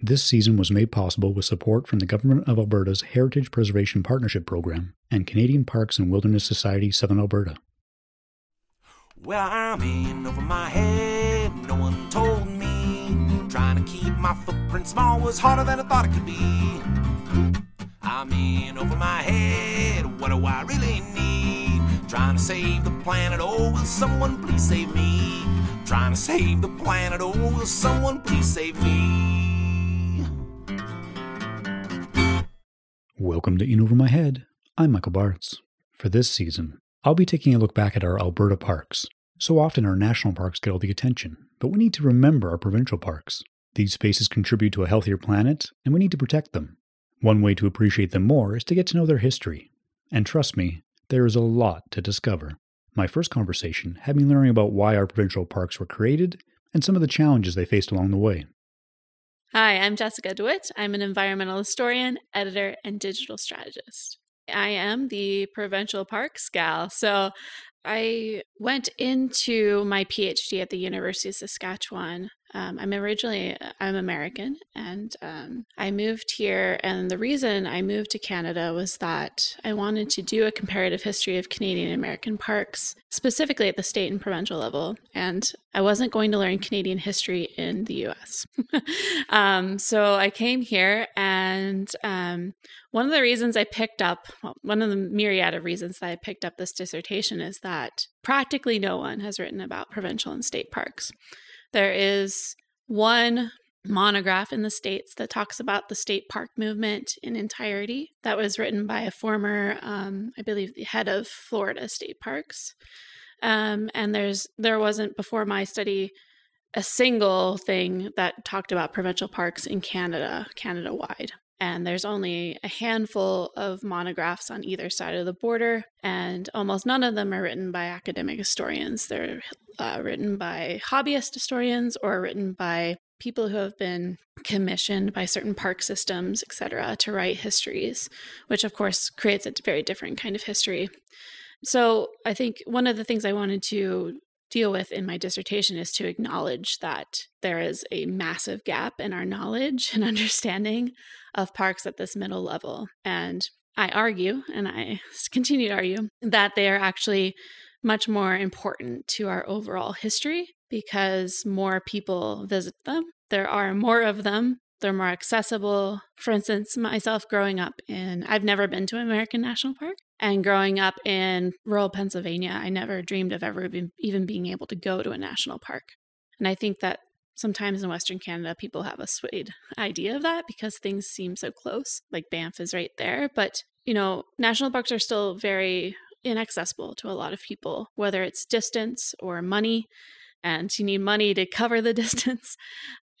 This season was made possible with support from the Government of Alberta's Heritage Preservation Partnership Program and Canadian Parks and Wilderness Society Southern Alberta. Well, I'm in over my head, no one told me. Trying to keep my footprint small was harder than I thought it could be. I'm in over my head, what do I really need? Trying to save the planet, oh, will someone please save me? Trying to save the planet, oh, will someone please save me? Welcome to In Over My Head. I'm Michael Bartz. For this season, I'll be taking a look back at our Alberta parks. So often our national parks get all the attention, but we need to remember our provincial parks. These spaces contribute to a healthier planet, and we need to protect them. One way to appreciate them more is to get to know their history. And trust me, there is a lot to discover. My first conversation had me learning about why our provincial parks were created and some of the challenges they faced along the way. Hi, I'm Jessica DeWitt. I'm an environmental historian, editor, and digital strategist. I am the provincial parks gal. So I went into my PhD at the University of Saskatchewan um, I'm originally I'm American, and um, I moved here. And the reason I moved to Canada was that I wanted to do a comparative history of Canadian American parks, specifically at the state and provincial level. And I wasn't going to learn Canadian history in the U.S. um, so I came here, and um, one of the reasons I picked up, well, one of the myriad of reasons that I picked up this dissertation is that practically no one has written about provincial and state parks. There is one monograph in the States that talks about the state park movement in entirety. That was written by a former, um, I believe, the head of Florida State Parks. Um, and there's there wasn't before my study a single thing that talked about provincial parks in Canada, Canada wide. And there's only a handful of monographs on either side of the border, and almost none of them are written by academic historians. They're uh, written by hobbyist historians or written by people who have been commissioned by certain park systems, etc., to write histories, which of course creates a very different kind of history. So I think one of the things I wanted to deal with in my dissertation is to acknowledge that there is a massive gap in our knowledge and understanding of parks at this middle level. And I argue, and I continue to argue, that they are actually much more important to our overall history because more people visit them. There are more of them. They're more accessible. For instance, myself growing up in, I've never been to an American National Park. And growing up in rural Pennsylvania, I never dreamed of ever even being able to go to a national park. And I think that sometimes in Western Canada, people have a swayed idea of that because things seem so close. Like Banff is right there. But, you know, national parks are still very inaccessible to a lot of people, whether it's distance or money, and you need money to cover the distance.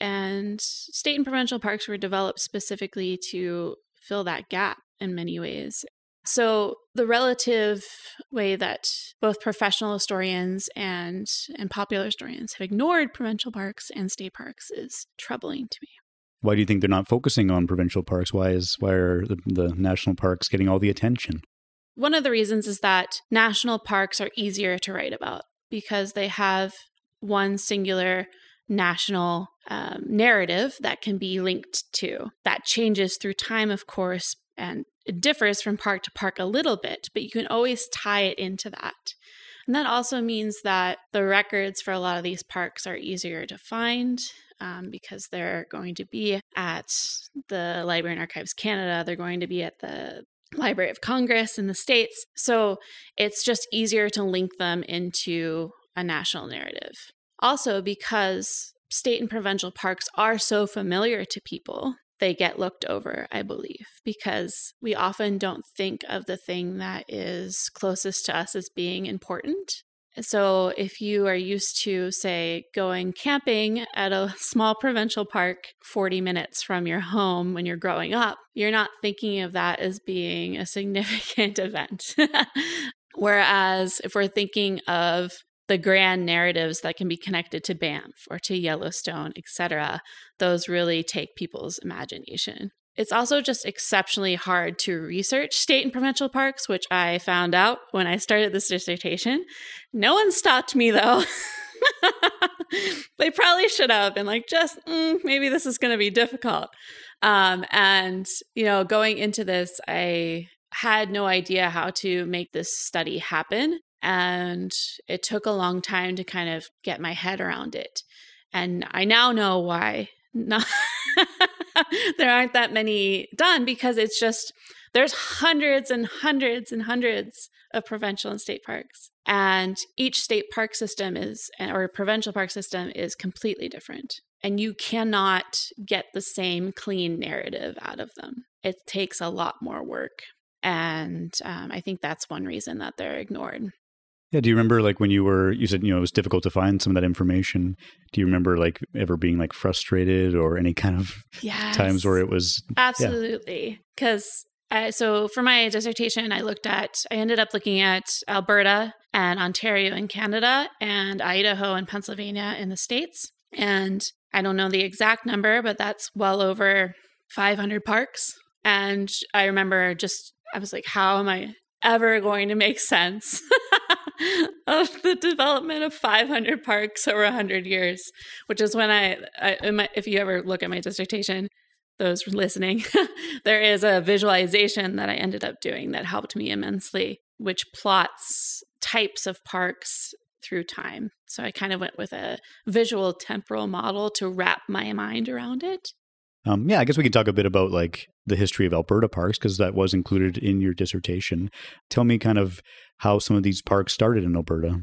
And state and provincial parks were developed specifically to fill that gap in many ways. So the relative way that both professional historians and and popular historians have ignored provincial parks and state parks is troubling to me. Why do you think they're not focusing on provincial parks? Why is why are the, the national parks getting all the attention? One of the reasons is that national parks are easier to write about because they have one singular national um, narrative that can be linked to. That changes through time, of course, and it differs from park to park a little bit, but you can always tie it into that. And that also means that the records for a lot of these parks are easier to find um, because they're going to be at the Library and Archives Canada, they're going to be at the Library of Congress in the States. So it's just easier to link them into a national narrative. Also, because state and provincial parks are so familiar to people, they get looked over, I believe, because we often don't think of the thing that is closest to us as being important. So, if you are used to, say, going camping at a small provincial park 40 minutes from your home when you're growing up, you're not thinking of that as being a significant event. Whereas, if we're thinking of the grand narratives that can be connected to Banff or to Yellowstone, etc., those really take people's imagination. It's also just exceptionally hard to research state and provincial parks, which I found out when I started this dissertation. No one stopped me though. they probably should have been like, just mm, maybe this is going to be difficult. Um, and, you know, going into this, I had no idea how to make this study happen. And it took a long time to kind of get my head around it. And I now know why not there aren't that many done because it's just there's hundreds and hundreds and hundreds of provincial and state parks and each state park system is or provincial park system is completely different and you cannot get the same clean narrative out of them it takes a lot more work and um, i think that's one reason that they're ignored yeah. Do you remember like when you were, you said, you know, it was difficult to find some of that information. Do you remember like ever being like frustrated or any kind of yes. times where it was? Absolutely. Because yeah. so for my dissertation, I looked at, I ended up looking at Alberta and Ontario in Canada and Idaho and Pennsylvania in the States. And I don't know the exact number, but that's well over 500 parks. And I remember just, I was like, how am I ever going to make sense of the development of 500 parks over 100 years, which is when I, I my, if you ever look at my dissertation, those listening, there is a visualization that I ended up doing that helped me immensely, which plots types of parks through time. So I kind of went with a visual temporal model to wrap my mind around it. Um, yeah, I guess we can talk a bit about like the history of Alberta parks because that was included in your dissertation. Tell me kind of how some of these parks started in Alberta.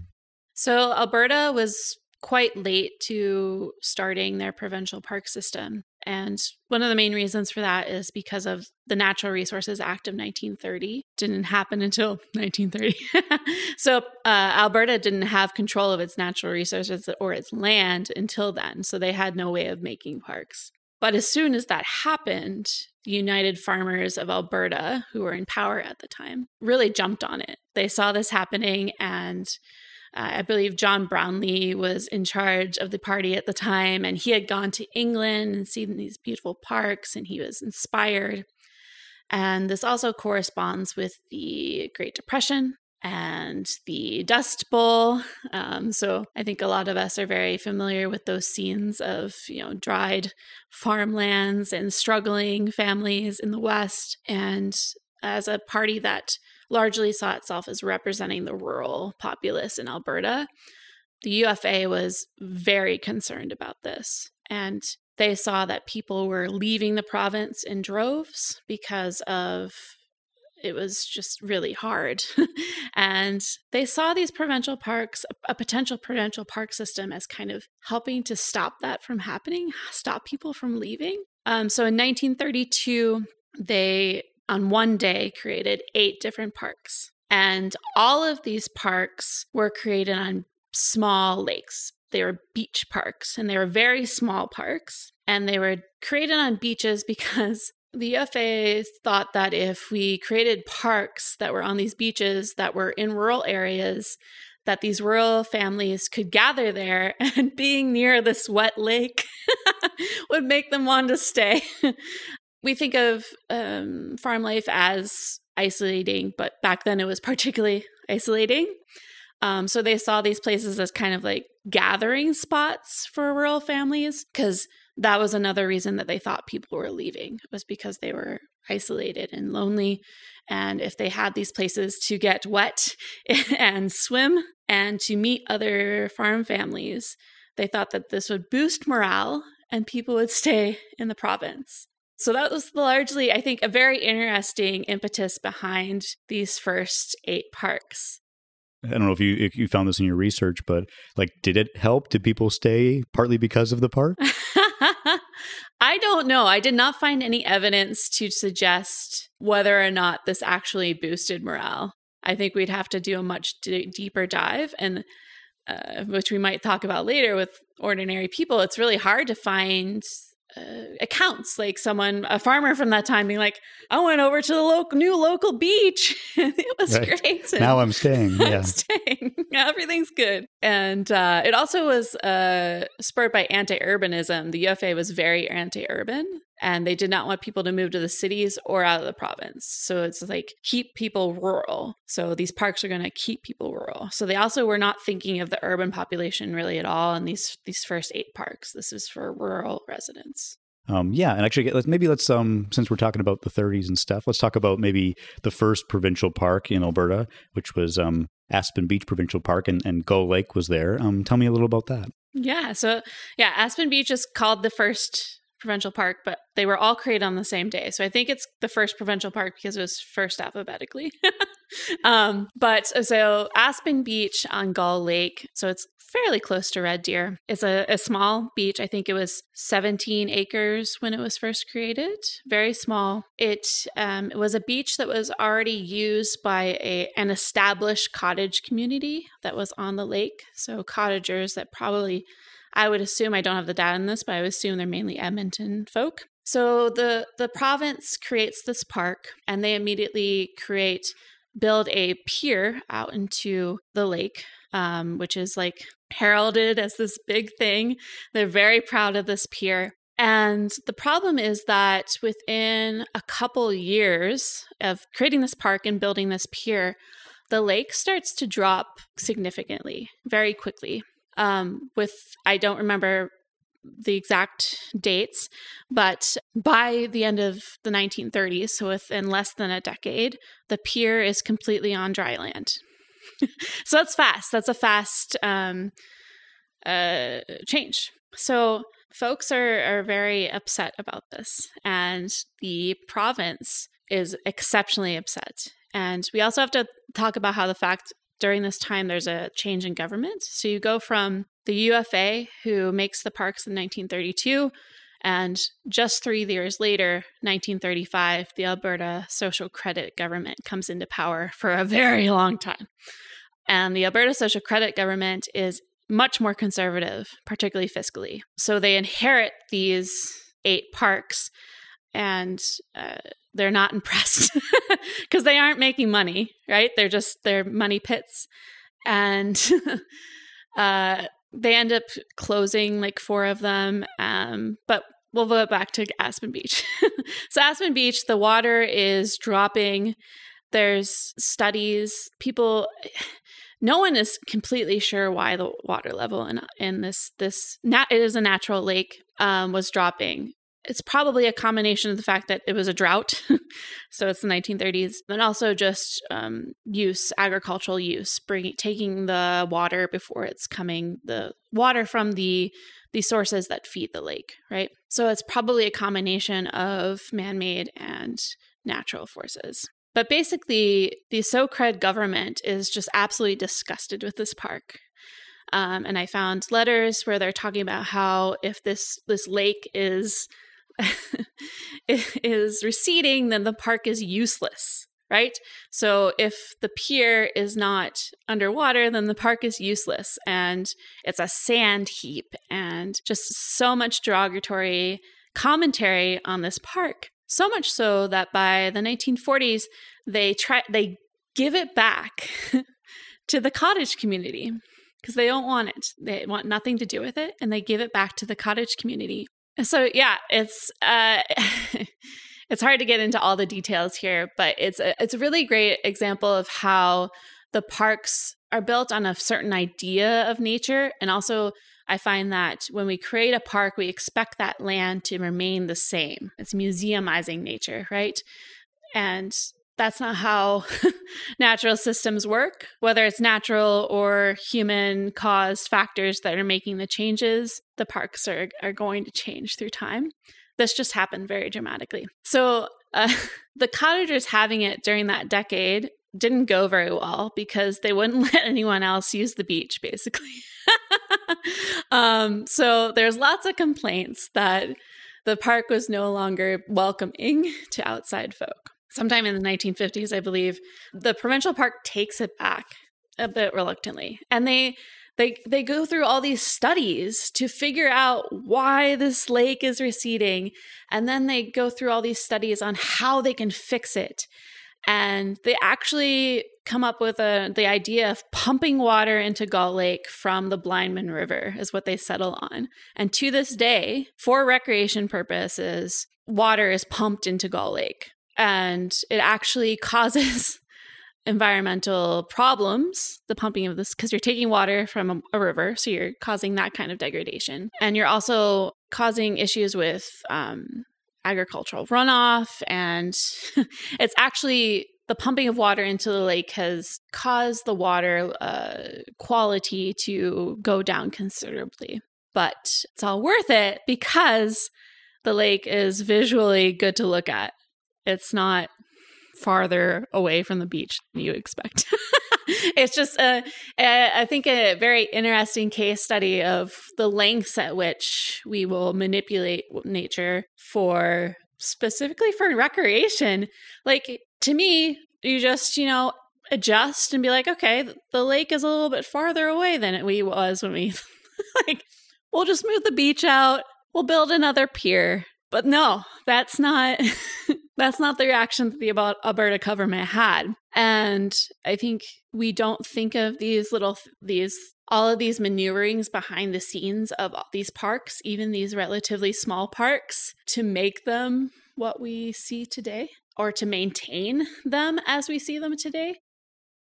So, Alberta was quite late to starting their provincial park system. And one of the main reasons for that is because of the Natural Resources Act of 1930. Didn't happen until 1930. so uh, Alberta didn't have control of its natural resources or its land until then. So they had no way of making parks. But as soon as that happened, United Farmers of Alberta, who were in power at the time, really jumped on it. They saw this happening, and uh, I believe John Brownlee was in charge of the party at the time, and he had gone to England and seen these beautiful parks, and he was inspired. And this also corresponds with the Great Depression and the Dust Bowl. Um, so I think a lot of us are very familiar with those scenes of, you know, dried farmlands and struggling families in the West. And as a party that largely saw itself as representing the rural populace in Alberta, the UFA was very concerned about this. And they saw that people were leaving the province in droves because of it was just really hard. and they saw these provincial parks, a potential provincial park system, as kind of helping to stop that from happening, stop people from leaving. Um, so in 1932, they, on one day, created eight different parks. And all of these parks were created on small lakes. They were beach parks and they were very small parks. And they were created on beaches because the UFA thought that if we created parks that were on these beaches that were in rural areas, that these rural families could gather there and being near this wet lake would make them want to stay. we think of um, farm life as isolating, but back then it was particularly isolating. Um, so they saw these places as kind of like gathering spots for rural families because that was another reason that they thought people were leaving was because they were isolated and lonely and if they had these places to get wet and swim and to meet other farm families they thought that this would boost morale and people would stay in the province so that was largely i think a very interesting impetus behind these first eight parks I don't know if you if you found this in your research, but like, did it help? Did people stay partly because of the park? I don't know. I did not find any evidence to suggest whether or not this actually boosted morale. I think we'd have to do a much d- deeper dive, and uh, which we might talk about later with ordinary people. It's really hard to find uh, accounts like someone a farmer from that time being like i went over to the local new local beach. It was right. great. And now i'm staying yeah. I'm staying everything's good. And uh, it also was uh, spurred by anti-urbanism. The ufa was very anti-urban and they did not want people to move to the cities or out of the province. So it's like keep people rural. So these parks are going to keep people rural. So they also were not thinking of the urban population really at all in these these first eight parks. This is for rural residents. Um, yeah, and actually, let's, maybe let's um, since we're talking about the 30s and stuff, let's talk about maybe the first provincial park in Alberta, which was um, Aspen Beach Provincial Park, and, and Gull Lake was there. Um, tell me a little about that. Yeah, so yeah, Aspen Beach is called the first provincial park, but they were all created on the same day. So I think it's the first provincial park because it was first alphabetically. um, but so Aspen Beach on Gull Lake, so it's fairly close to Red Deer. It's a, a small beach. I think it was 17 acres when it was first created. Very small. It, um, it was a beach that was already used by a, an established cottage community that was on the lake. So cottagers that probably I would assume I don't have the data on this, but I would assume they're mainly Edmonton folk. So the the province creates this park, and they immediately create build a pier out into the lake, um, which is like heralded as this big thing. They're very proud of this pier. And the problem is that within a couple years of creating this park and building this pier, the lake starts to drop significantly, very quickly um, with I don't remember the exact dates, but by the end of the 1930s, so within less than a decade, the pier is completely on dry land. so that's fast. That's a fast um, uh, change. So folks are, are very upset about this, and the province is exceptionally upset. And we also have to talk about how the fact during this time there's a change in government. So you go from the UFA, who makes the parks in 1932, and just three years later, 1935, the Alberta Social Credit Government comes into power for a very long time. And the Alberta Social Credit Government is much more conservative, particularly fiscally. So they inherit these eight parks and uh, they're not impressed because they aren't making money, right? They're just they're money pits, and uh, they end up closing like four of them. Um, but we'll go back to Aspen Beach. so Aspen Beach, the water is dropping. There's studies. People, no one is completely sure why the water level in in this this nat, it is a natural lake um, was dropping it's probably a combination of the fact that it was a drought, so it's the 1930s, and also just um, use, agricultural use, taking the water before it's coming, the water from the the sources that feed the lake, right? So it's probably a combination of man-made and natural forces. But basically, the SOCRED government is just absolutely disgusted with this park. Um, and I found letters where they're talking about how if this this lake is is receding, then the park is useless, right? So if the pier is not underwater, then the park is useless and it's a sand heap and just so much derogatory commentary on this park. So much so that by the 1940s, they try they give it back to the cottage community because they don't want it. They want nothing to do with it and they give it back to the cottage community so yeah, it's uh it's hard to get into all the details here, but it's a, it's a really great example of how the parks are built on a certain idea of nature and also I find that when we create a park, we expect that land to remain the same. It's museumizing nature, right? And that's not how natural systems work, whether it's natural or human caused factors that are making the changes, the parks are, are going to change through time. This just happened very dramatically. So, uh, the cottagers having it during that decade didn't go very well because they wouldn't let anyone else use the beach, basically. um, so, there's lots of complaints that the park was no longer welcoming to outside folk sometime in the 1950s, I believe, the provincial park takes it back a bit reluctantly. And they they they go through all these studies to figure out why this lake is receding and then they go through all these studies on how they can fix it and they actually come up with a, the idea of pumping water into Gull Lake from the Blindman River, is what they settle on. And to this day, for recreation purposes, water is pumped into Gull Lake. And it actually causes environmental problems, the pumping of this, because you're taking water from a, a, river. So you're causing that kind of degradation. And you're also causing issues with um, agricultural runoff. And it's actually the pumping of water into the lake has caused the water uh, quality to go down considerably. But it's all worth it because the lake is visually good to look at. It's not farther away from the beach than you expect. it's just a, a, I think a very interesting case study of the lengths at which we will manipulate nature for specifically for recreation. Like to me, you just, you know, adjust and be like, okay, the lake is a little bit farther away than it we was when we like we'll just move the beach out, we'll build another pier. But no, that's not that's not the reaction that the Alberta government had. And I think we don't think of these little these all of these maneuverings behind the scenes of these parks, even these relatively small parks, to make them what we see today or to maintain them as we see them today.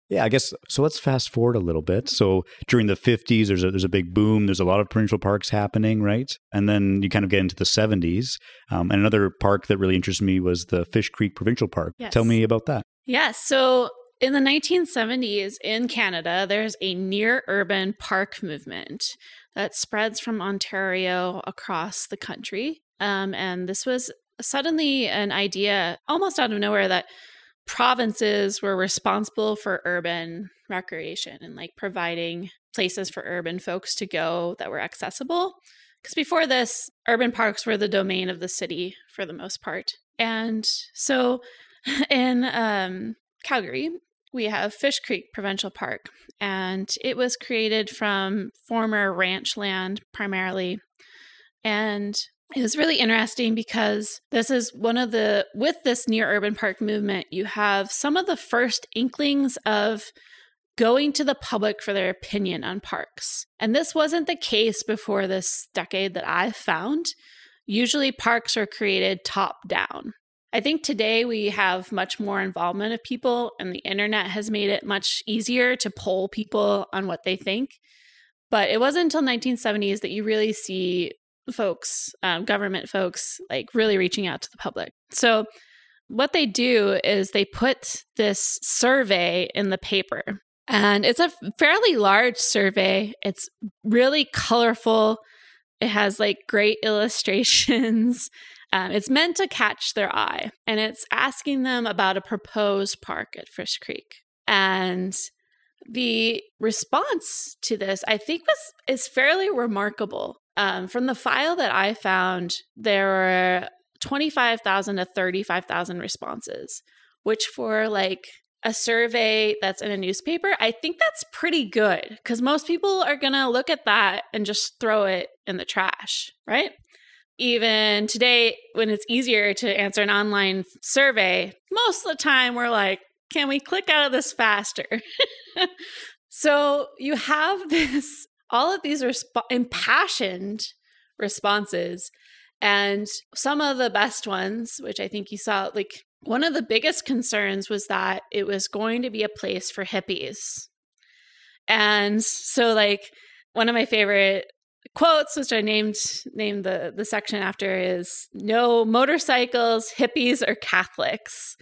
Yeah, I guess so. Let's fast forward a little bit. So during the 50s, there's a, there's a big boom. There's a lot of provincial parks happening, right? And then you kind of get into the 70s. Um, and another park that really interested me was the Fish Creek Provincial Park. Yes. Tell me about that. Yes. So in the 1970s in Canada, there's a near urban park movement that spreads from Ontario across the country. Um, and this was suddenly an idea almost out of nowhere that provinces were responsible for urban recreation and like providing places for urban folks to go that were accessible. Because before this, urban parks were the domain of the city for the most part. And so in um, Calgary, we have Fish Creek Provincial Park, and it was created from former ranch land primarily. And it was really interesting because this is one of the, with this near urban park movement, you have some of the first inklings of going to the public for their opinion on parks. And this wasn't the case before this decade that I've found. Usually, parks are created top down. I think today we have much more involvement of people, and the internet has made it much easier to poll people on what they think. But it wasn't until 1970s that you really see folks, um, government folks, like really reaching out to the public. So, what they do is they put this survey in the paper, and it's a fairly large survey. It's really colorful. It has like great illustrations. Um, it's meant to catch their eye, and it's asking them about a proposed park at Fish Creek. And the response to this, I think, was is fairly remarkable. Um, from the file that I found, there were 25,000 to 35,000 responses, which for like a survey that's in a newspaper, I think that's pretty good because most people are going to look at that and just throw it in the trash, right? Even today, when it's easier to answer an online survey, most of the time we're like, can we click out of this faster? so you have this all of these resp- impassioned responses and some of the best ones which i think you saw like one of the biggest concerns was that it was going to be a place for hippies. And so like one of my favorite quotes which i named named the the section after is no motorcycles hippies or catholics.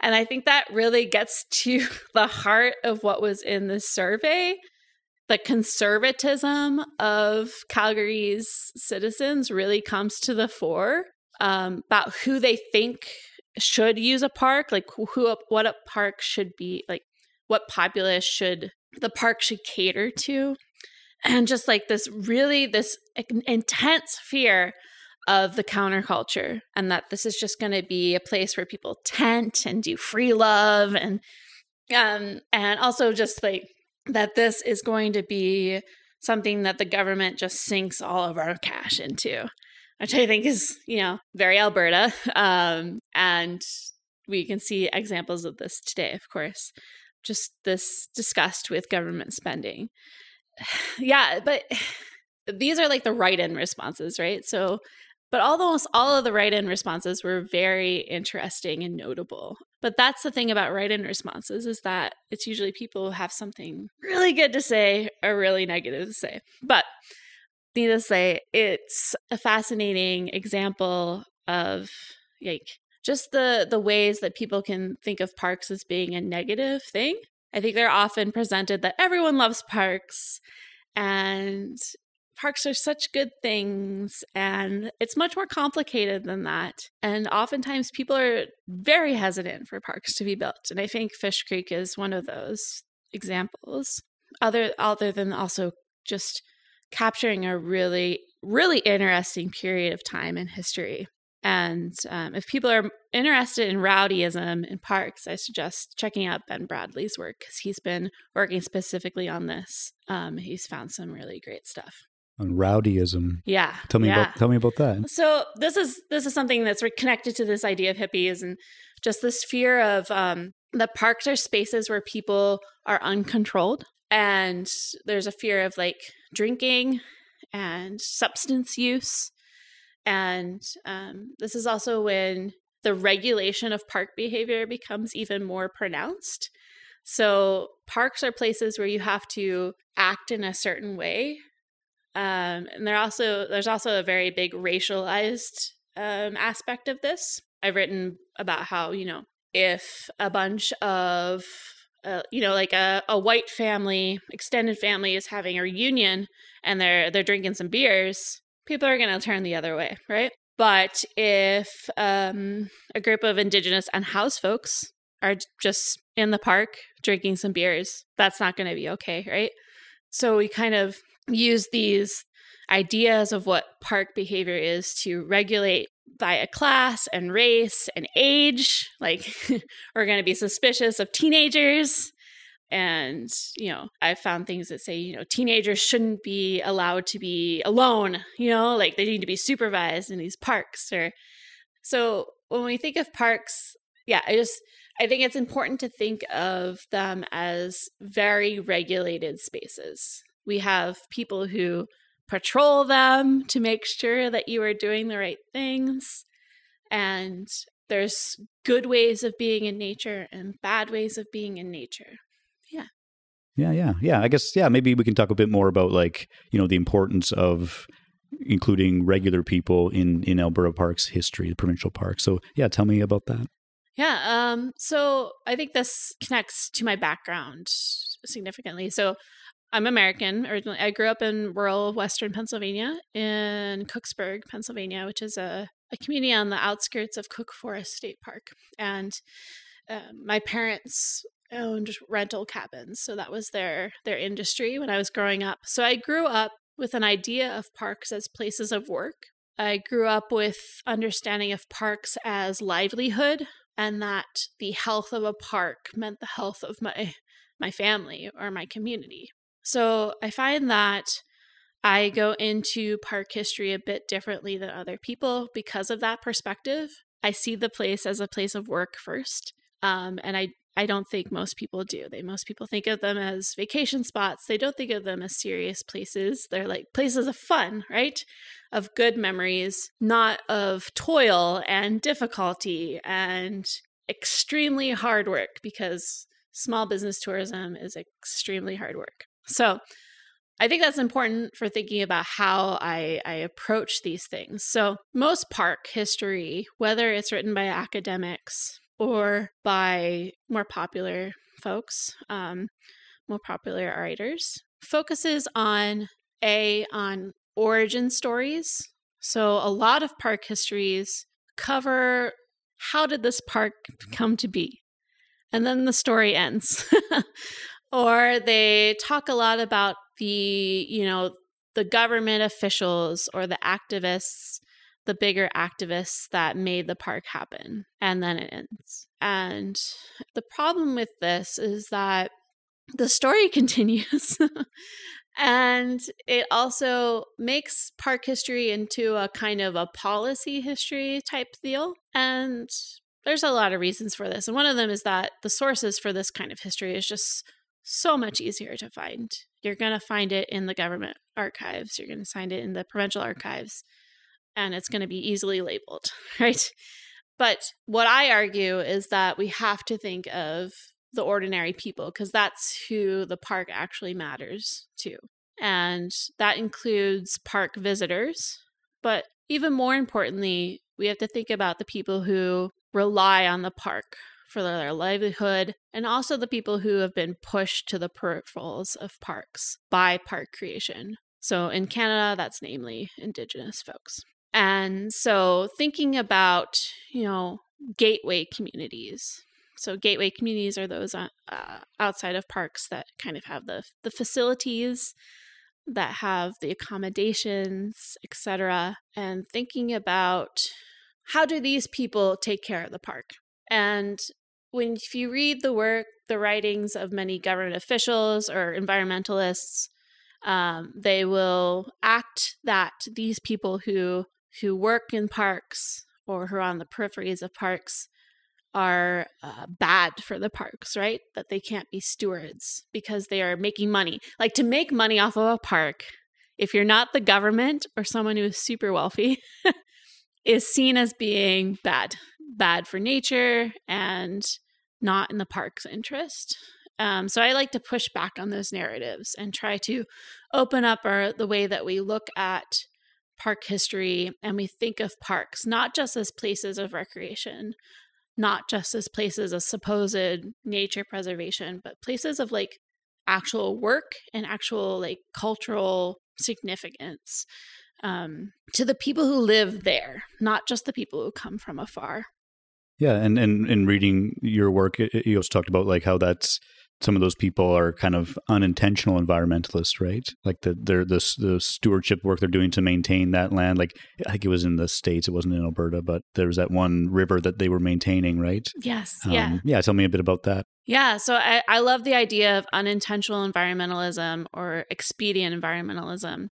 And i think that really gets to the heart of what was in this survey the conservatism of Calgary's citizens really comes to the fore um, about who they think should use a park, like who, what a park should be, like what populace should the park should cater to, and just like this really this intense fear of the counterculture, and that this is just going to be a place where people tent and do free love and um and also just like that this is going to be something that the government just sinks all of our cash into, which I think is, you know, very Alberta. Um, and we can see examples of this today, of course. just this disgust with government spending. yeah, but these are like the write in responses, right? So, but almost all of the write in responses were very interesting and notable. But that's the thing about write in responses is that it's usually people who have something really good to say or really negative to say. But needless to say, it's a fascinating example of like just the the ways that people can think of parks as being a negative thing. I think they're often presented that everyone loves parks and parks are such good things and it's much more complicated than that. And oftentimes people are very hesitant for parks to be built. And I think Fish Creek is one of those examples. Other other than also just capturing a really really interesting period of time in history and um, if people are interested in rowdyism in parks, I suggest checking out Ben Bradley's work because he's been working specifically on this. Um, he's found some really great stuff on rowdyism. Yeah, tell me yeah. about tell me about that. So this is this is something that's connected to this idea of hippies and just this fear of um, the parks are spaces where people are uncontrolled, and there's a fear of like drinking and substance use and um, this is also when the regulation of park behavior becomes even more pronounced. So, parks are places where you have to act in a certain way. Um, and there also there's also a very big racialized um, aspect of this. I've written about how you know if a bunch of uh, you know like a, a white family extended family is having a reunion and they're they're drinking some beers people are going to turn the other way, right? But if um, a group of indigenous and house folks are just in the park drinking some beers, that's not going to be okay, right? So we kind of use these ideas of what park behavior is to regulate via class and race and age. Like, we're going to be suspicious of teenagers and you know i've found things that say you know teenagers shouldn't be allowed to be alone you know like they need to be supervised in these parks or so when we think of parks yeah i just i think it's important to think of them as very regulated spaces we have people who patrol them to make sure that you are doing the right things and there's good ways of being in nature and bad ways of being in nature yeah. Yeah, yeah, yeah. I guess yeah. Maybe we can talk a bit more about like you know the importance of including regular people in in Alberta Parks history, the provincial park. So yeah, tell me about that. Yeah. Um. So I think this connects to my background significantly. So I'm American originally. I grew up in rural Western Pennsylvania in Cooksburg, Pennsylvania, which is a a community on the outskirts of Cook Forest State Park, and uh, my parents owned rental cabins so that was their their industry when i was growing up so i grew up with an idea of parks as places of work i grew up with understanding of parks as livelihood and that the health of a park meant the health of my my family or my community. So i find that i go into park history a bit differently than other people because of that perspective. I see the place as a place of work first um, and I I don't think most people do. They most people think of them as vacation spots. They don't think of them as serious places. They're like places of fun, right? Of good memories, not of toil and difficulty and extremely hard work because small business tourism is extremely hard work. So, I think that's important for thinking about how I, I, approach these things. So, most park history, whether it's written by academics or by more popular folks, um, more popular writers, focuses on A, on origin stories. So a lot of park histories cover how did this park come to be? And then the story ends. or they talk a lot about the, you know, the government officials or the activists the bigger activists that made the park happen. And then it ends. And the problem with this is that the story continues. and it also makes park history into a kind of a policy history type deal. And there's a lot of reasons for this. And one of them is that the sources for this kind of history is just so much easier to find. You're going to find it in the government archives, you're going to find it in the provincial archives, and it's going to be easily labeled, right? But what I argue is that we have to think of the ordinary people because that's who the park actually matters to. And that includes park visitors. But even more importantly, we have to think about the people who rely on the park for their livelihood and also the people who have been pushed to the peripherals of parks by park creation. So in Canada, that's namely Indigenous folks. And so thinking about, you know, gateway communities. So gateway communities are those uh, uh outside of parks that kind of have the the facilities that have the accommodations, etc. And thinking about how do these people take care of the park? And when if you read the work, the writings of many government officials or environmentalists, um, they will act that these people who who work in parks or who are on the peripheries of parks are uh, bad for the parks, right? That they can't be stewards because they are making money. Like to make money off of a park, if you're not the government or someone who is super wealthy, is seen as being bad, bad for nature and not in the park's interest. Um, so I like to push back on those narratives and try to open up our, the way that we look at park history and we think of parks not just as places of recreation, not just as places of supposed nature preservation, but places of like actual work and actual like cultural significance um, to the people who live there, not just the people who come from afar. Yeah, and and in reading your work, you also talked about like how that's some of those people are kind of unintentional environmentalists, right? Like the they're the the stewardship work they're doing to maintain that land. Like I think it was in the states, it wasn't in Alberta, but there was that one river that they were maintaining, right? Yes. Um, yeah. Yeah. Tell me a bit about that. Yeah. So I, I love the idea of unintentional environmentalism or expedient environmentalism.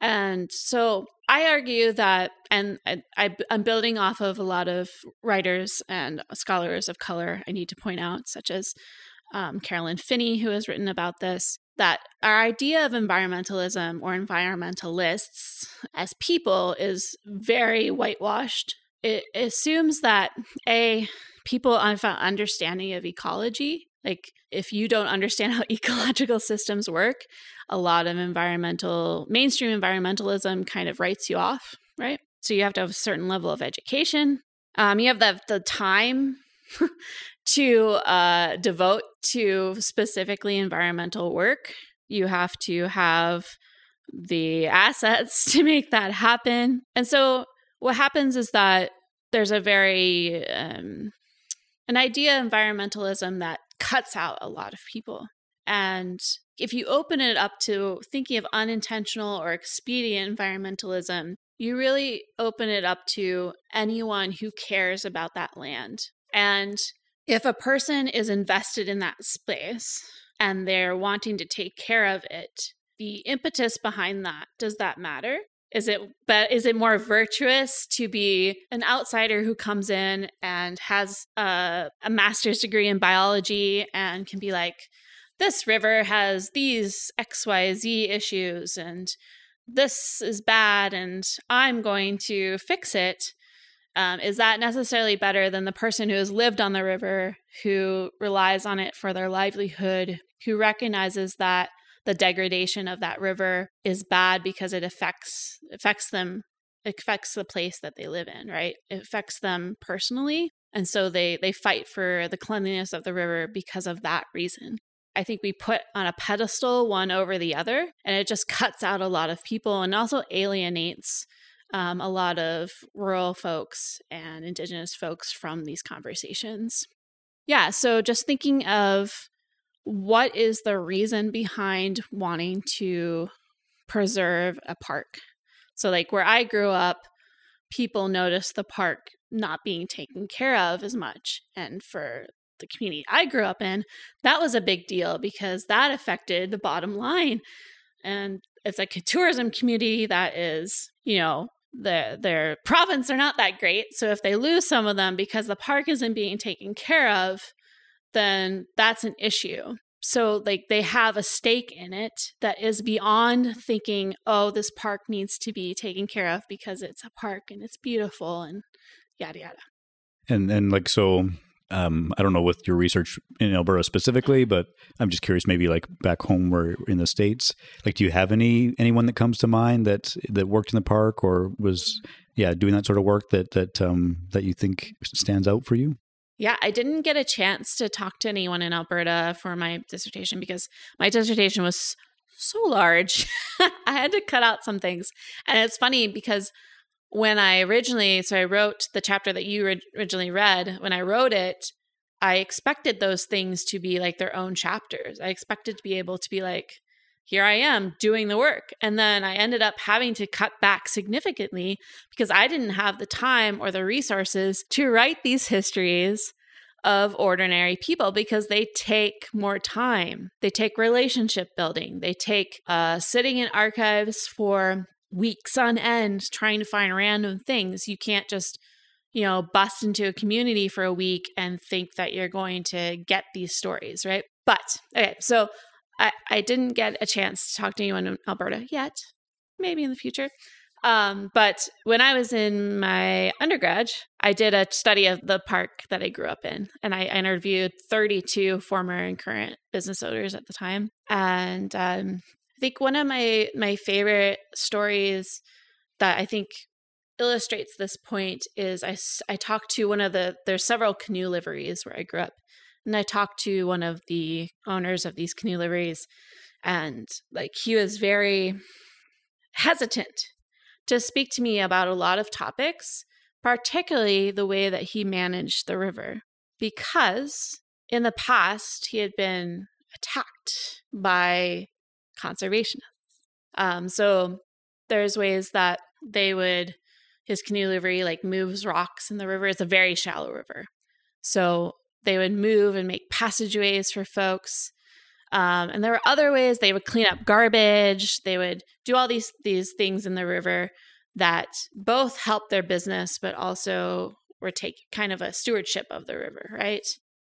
And so I argue that, and I, I, am building off of a lot of writers and scholars of color, I need to point out, such as um, Carolyn Finney, who has written about this, that our idea of environmentalism or environmentalists as people is very whitewashed. It assumes that a people have an understanding of ecology. Like, if you don't understand how ecological systems work, a lot of environmental, mainstream environmentalism kind of writes you off, right? So you have to have a certain level of education. Um, you have the, the time to uh, devote to specifically environmental work. You have to have the assets to make that happen. And so what happens is that there's a very um, an idea of environmentalism that cuts out a lot of people. And if you open it up to thinking of unintentional or expedient environmentalism, you really open it up to anyone who cares about that land. And if a person is invested in that space and they're wanting to take care of it, the impetus behind that, does that matter? Is it but is it more virtuous to be an outsider who comes in and has a, a master's degree in biology and can be like, this river has these XYZ issues and this is bad and I'm going to fix it. Um, is that necessarily better than the person who has lived on the river, who relies on it for their livelihood, who recognizes that the degradation of that river is bad because it affects affects them affects the place that they live in right? It affects them personally and so they they fight for the cleanliness of the river because of that reason. I think we put on a pedestal one over the other, and it just cuts out a lot of people and also alienates um, a lot of rural folks and indigenous folks from these conversations. Yeah, so just thinking of what is the reason behind wanting to preserve a park? So, like where I grew up, people noticed the park not being taken care of as much. And for the community I grew up in, that was a big deal because that affected the bottom line. And it's like a tourism community that is, you know, their their province are not that great. So if they lose some of them because the park isn't being taken care of, then that's an issue. So like they have a stake in it that is beyond thinking, oh, this park needs to be taken care of because it's a park and it's beautiful and yada yada. And and like so um, I don't know with your research in Alberta specifically, but I'm just curious. Maybe like back home, where in the states, like, do you have any anyone that comes to mind that that worked in the park or was, yeah, doing that sort of work that that um, that you think stands out for you? Yeah, I didn't get a chance to talk to anyone in Alberta for my dissertation because my dissertation was so large. I had to cut out some things, and it's funny because when I originally, so I wrote the chapter that you originally read, when I wrote it, I expected those things to be like their own chapters. I expected to be able to be like, here I am doing the work. And then I ended up having to cut back significantly because I didn't have the time or the resources to write these histories of ordinary people because they take more time. They take relationship building. They take uh, sitting in archives for weeks on end trying to find random things. You can't just, you know, bust into a community for a week and think that you're going to get these stories, right? But okay, so I, I didn't get a chance to talk to anyone in Alberta yet. Maybe in the future. Um, but when I was in my undergrad, I did a study of the park that I grew up in, and I interviewed 32 former and current business owners at the time. And um, I think one of my my favorite stories that I think illustrates this point is I, I talked to one of the there's several canoe liveries where I grew up and I talked to one of the owners of these canoe liveries and like he was very hesitant to speak to me about a lot of topics particularly the way that he managed the river because in the past he had been attacked by conservationists. Um, so there's ways that they would his canoe livery like moves rocks in the river. It's a very shallow river, so they would move and make passageways for folks. Um, and there were other ways they would clean up garbage. They would do all these these things in the river that both help their business, but also were take kind of a stewardship of the river, right?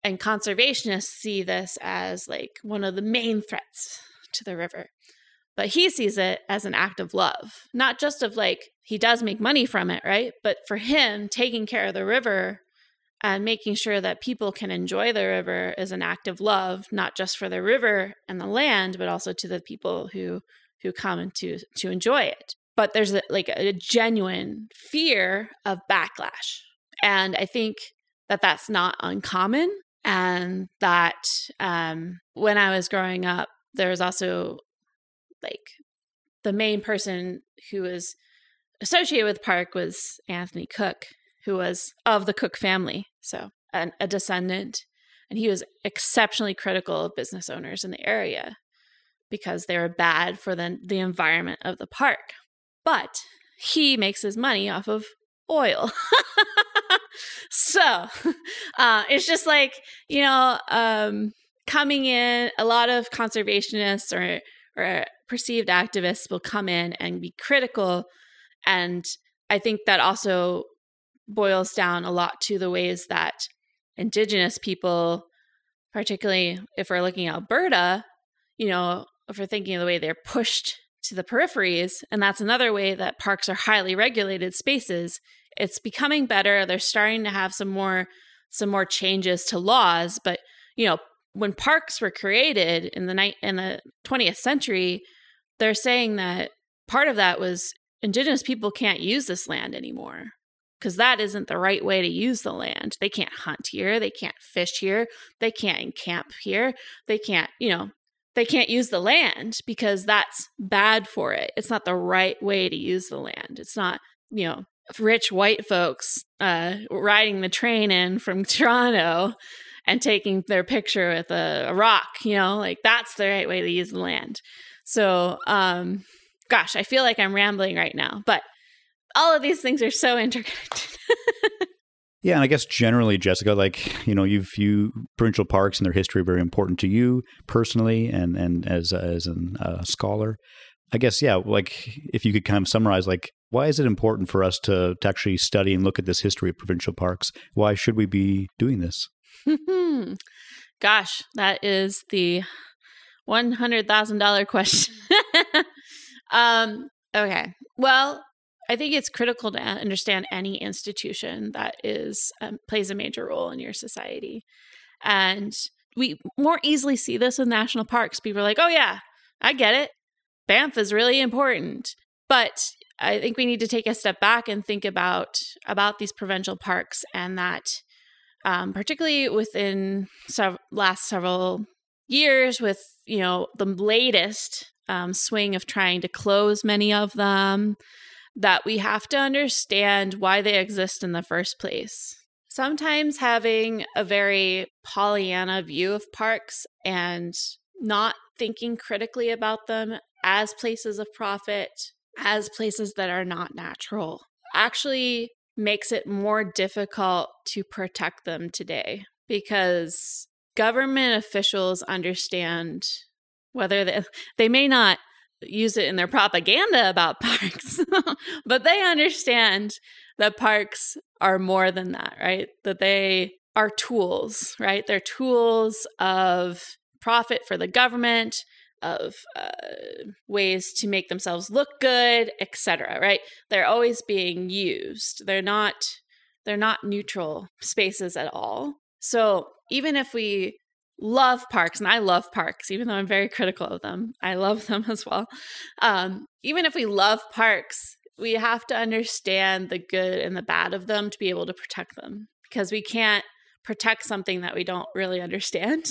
And conservationists see this as like one of the main threats to the river. But he sees it as an act of love, not just of like, he does make money from it, right? But for him, taking care of the river and making sure that people can enjoy the river is an act of love, not just for the river and the land, but also to the people who who come to to enjoy it. But there's a, like a genuine fear of backlash, and I think that that's not uncommon, and that um, when I was growing up, there was also like the main person who was associated with Park was Anthony Cook, who was of the Cook family, so an, a descendant, and he was exceptionally critical of business owners in the area because they were bad for the the environment of the park. But he makes his money off of oil. so uh, it's just like you know um, coming in, a lot of conservationists or or perceived activists will come in and be critical, and I think that also boils down a lot to the ways that indigenous people, particularly if we're looking at Alberta, you know, if we're thinking of the way they're pushed to the peripheries, and that's another way that parks are highly regulated spaces. It's becoming better. They're starting to have some more some more changes to laws, but you know, when parks were created in the night in the 20th century, they're saying that part of that was indigenous people can't use this land anymore because that isn't the right way to use the land. They can't hunt here, they can't fish here, they can't encamp here, they can't, you know, they can't use the land because that's bad for it. It's not the right way to use the land. It's not, you know, rich white folks uh, riding the train in from Toronto and taking their picture with a, a, rock, you know, like that's the right way to use the land. So, um, gosh, I feel like I'm rambling right now, but all of these things are so interconnected. yeah, and I guess generally, Jessica, like you know, you've you provincial parks and their history are very important to you personally, and and as as a uh, scholar. I guess yeah, like if you could kind of summarize, like Why is it important for us to, to actually study and look at this history of provincial parks? Why should we be doing this? Gosh, that is the $100,000 question. um, okay. Well, I think it's critical to understand any institution that is um, plays a major role in your society. And we more easily see this in national parks. People are like, "Oh yeah, I get it. Banff is really important." But I think we need to take a step back and think about about these provincial parks and that um, particularly within sev- last several years with you know the latest um, swing of trying to close many of them that we have to understand why they exist in the first place. Sometimes having a very pollyanna view of parks and not thinking critically about them as places of profit as places that are not natural actually makes it more difficult to protect them today because government officials understand whether they, they may not use it in their propaganda about parks, but they understand that parks are more than that, right? That they are tools, right? They're tools of profit for the government, of uh, ways to make themselves look good, etc. Right? They're always being used. They're not they're not neutral spaces at all. So even if we love parks, and I love parks, even though I'm very critical of them, I love them as well. Um, even if we love parks, we have to understand the good and the bad of them to be able to protect them because we can't protect something that we don't really understand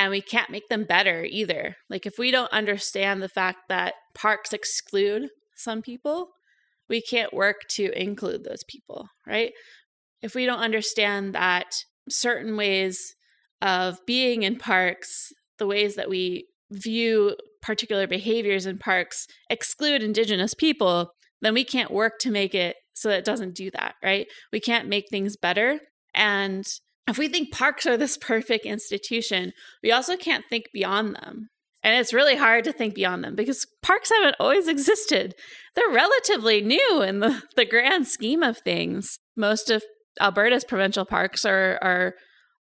and we can't make them better either. Like if we don't understand the fact that parks exclude some people, we can't work to include those people, right? If we don't understand that certain ways of being in parks, the ways that we view particular behaviors in parks exclude indigenous people, then we can't work to make it so that it doesn't do that, right? We can't make things better. And if we think parks are this perfect institution, we also can't think beyond them. And it's really hard to think beyond them because parks haven't always existed. They're relatively new in the, the grand scheme of things. Most of Alberta's provincial parks are, are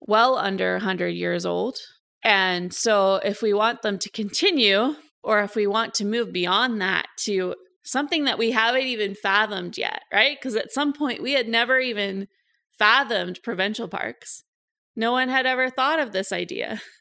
well under 100 years old. And so, if we want them to continue, or if we want to move beyond that to something that we haven't even fathomed yet, right? Because at some point we had never even fathomed provincial parks. No one had ever thought of this idea.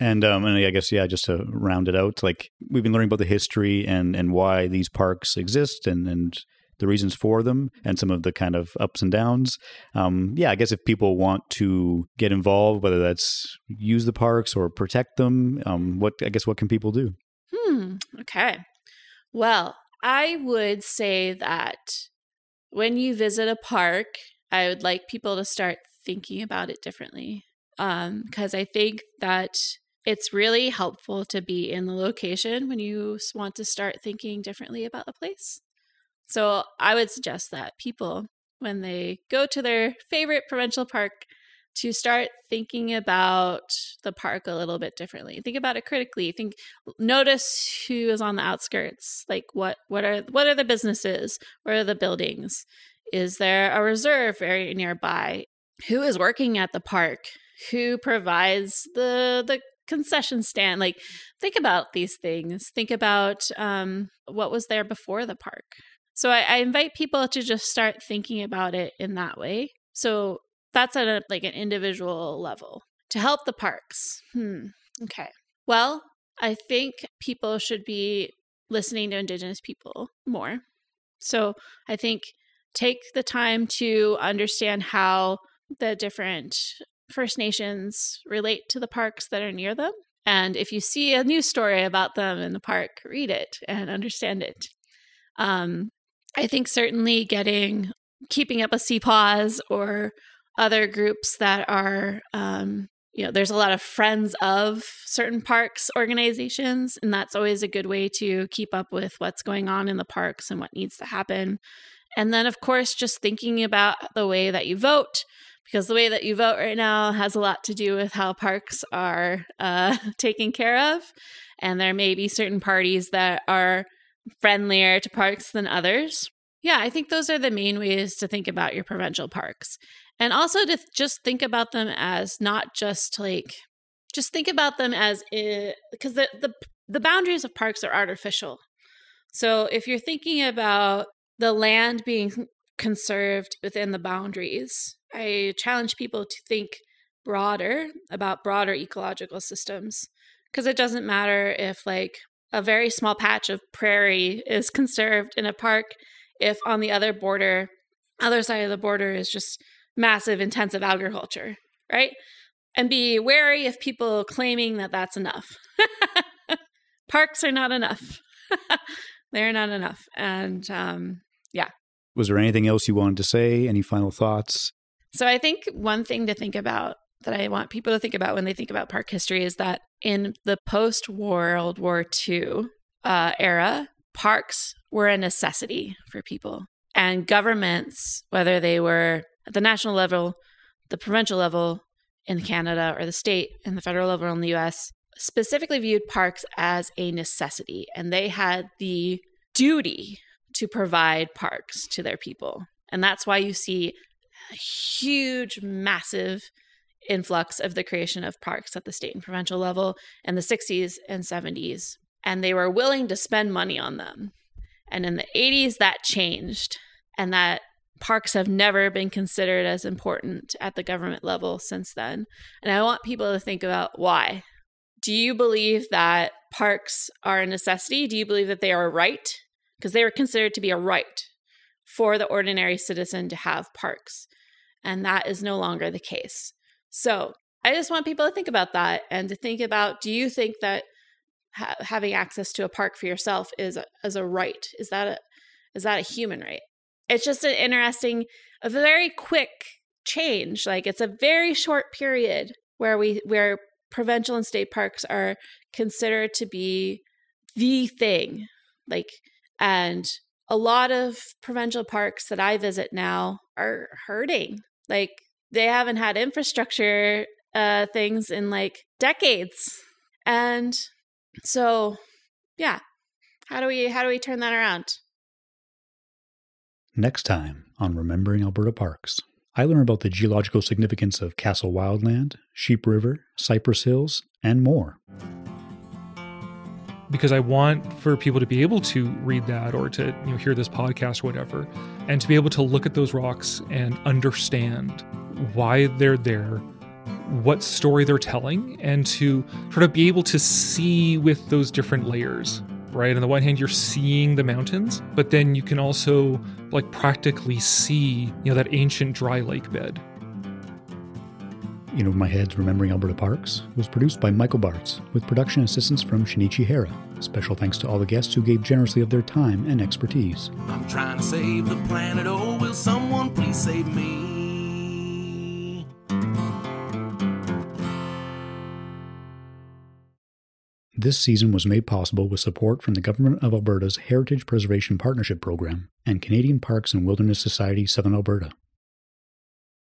And um, and I guess yeah, just to round it out, like we've been learning about the history and and why these parks exist and and the reasons for them and some of the kind of ups and downs. Um, yeah, I guess if people want to get involved, whether that's use the parks or protect them, um, what I guess what can people do? Hmm. Okay. Well, I would say that when you visit a park, I would like people to start thinking about it differently. Because um, I think that it's really helpful to be in the location when you want to start thinking differently about the place. So I would suggest that people, when they go to their favorite provincial park, to start thinking about the park a little bit differently. Think about it critically. Think notice who is on the outskirts. Like what what are what are the businesses? Where are the buildings? Is there a reserve very nearby? Who is working at the park? Who provides the the concession stand? Like, think about these things. Think about um, what was there before the park. So I, I invite people to just start thinking about it in that way. So that's at a, like an individual level to help the parks. Hmm. Okay. Well, I think people should be listening to Indigenous people more. So I think take the time to understand how the different First Nations relate to the parks that are near them. And if you see a news story about them in the park, read it and understand it. Um, I think certainly getting keeping up a CPAWS or other groups that are um, you know there's a lot of friends of certain parks organizations and that's always a good way to keep up with what's going on in the parks and what needs to happen and then, of course, just thinking about the way that you vote, because the way that you vote right now has a lot to do with how parks are uh, taken care of. And there may be certain parties that are friendlier to parks than others. Yeah, I think those are the main ways to think about your provincial parks. And also to just think about them as not just like just think about them as because the, the the boundaries of parks are artificial. So if you're thinking about the land being conserved within the boundaries, I challenge people to think broader about broader ecological systems because it doesn't matter if like a very small patch of prairie is conserved in a park if on the other border other side of the border is just massive intensive agriculture right? And be wary of people claiming that that's enough. Parks are not enough. They're not enough and um, was there anything else you wanted to say any final thoughts so i think one thing to think about that I want people to think about when they think about park history is that in the post World War II uh, era, parks were a necessity for people. And governments, whether they were at the national level, the provincial level in Canada, or the state and the federal level in the US, specifically viewed parks as a necessity. And they had the duty to provide parks to their people. And that's why you see a huge, massive influx of the creation of parks at the state and provincial level in the 60s and 70s. And they were willing to spend money on them. And in the 80s, that changed, and that parks have never been considered as important at the government level since then. And I want people to think about why. Do you believe that parks are a necessity? Do you believe that they are right? Because they were considered to be a right for the ordinary citizen to have parks. And that is no longer the case. So I just want people to think about that and to think about do you think that ha- having access to a park for yourself is a, as a right? Is that a is that a human right? It's just an interesting, a very quick change. Like it's a very short period where we where provincial and state parks are considered to be the thing. Like and a lot of provincial parks that I visit now are hurting. Like they haven't had infrastructure uh, things in like decades. And so, yeah, how do we how do we turn that around? Next time on Remembering Alberta Parks, I learn about the geological significance of Castle Wildland, Sheep River, Cypress Hills, and more. Because I want for people to be able to read that or to you know hear this podcast or whatever, and to be able to look at those rocks and understand why they're there, what story they're telling, and to sort of be able to see with those different layers. Right. On the one hand, you're seeing the mountains, but then you can also like practically see, you know, that ancient dry lake bed. In Over My Head's Remembering Alberta Parks was produced by Michael Bartz with production assistance from Shinichi Hara. Special thanks to all the guests who gave generously of their time and expertise. I'm trying to save the planet. Oh, will someone please save me? This season was made possible with support from the Government of Alberta's Heritage Preservation Partnership Program and Canadian Parks and Wilderness Society Southern Alberta.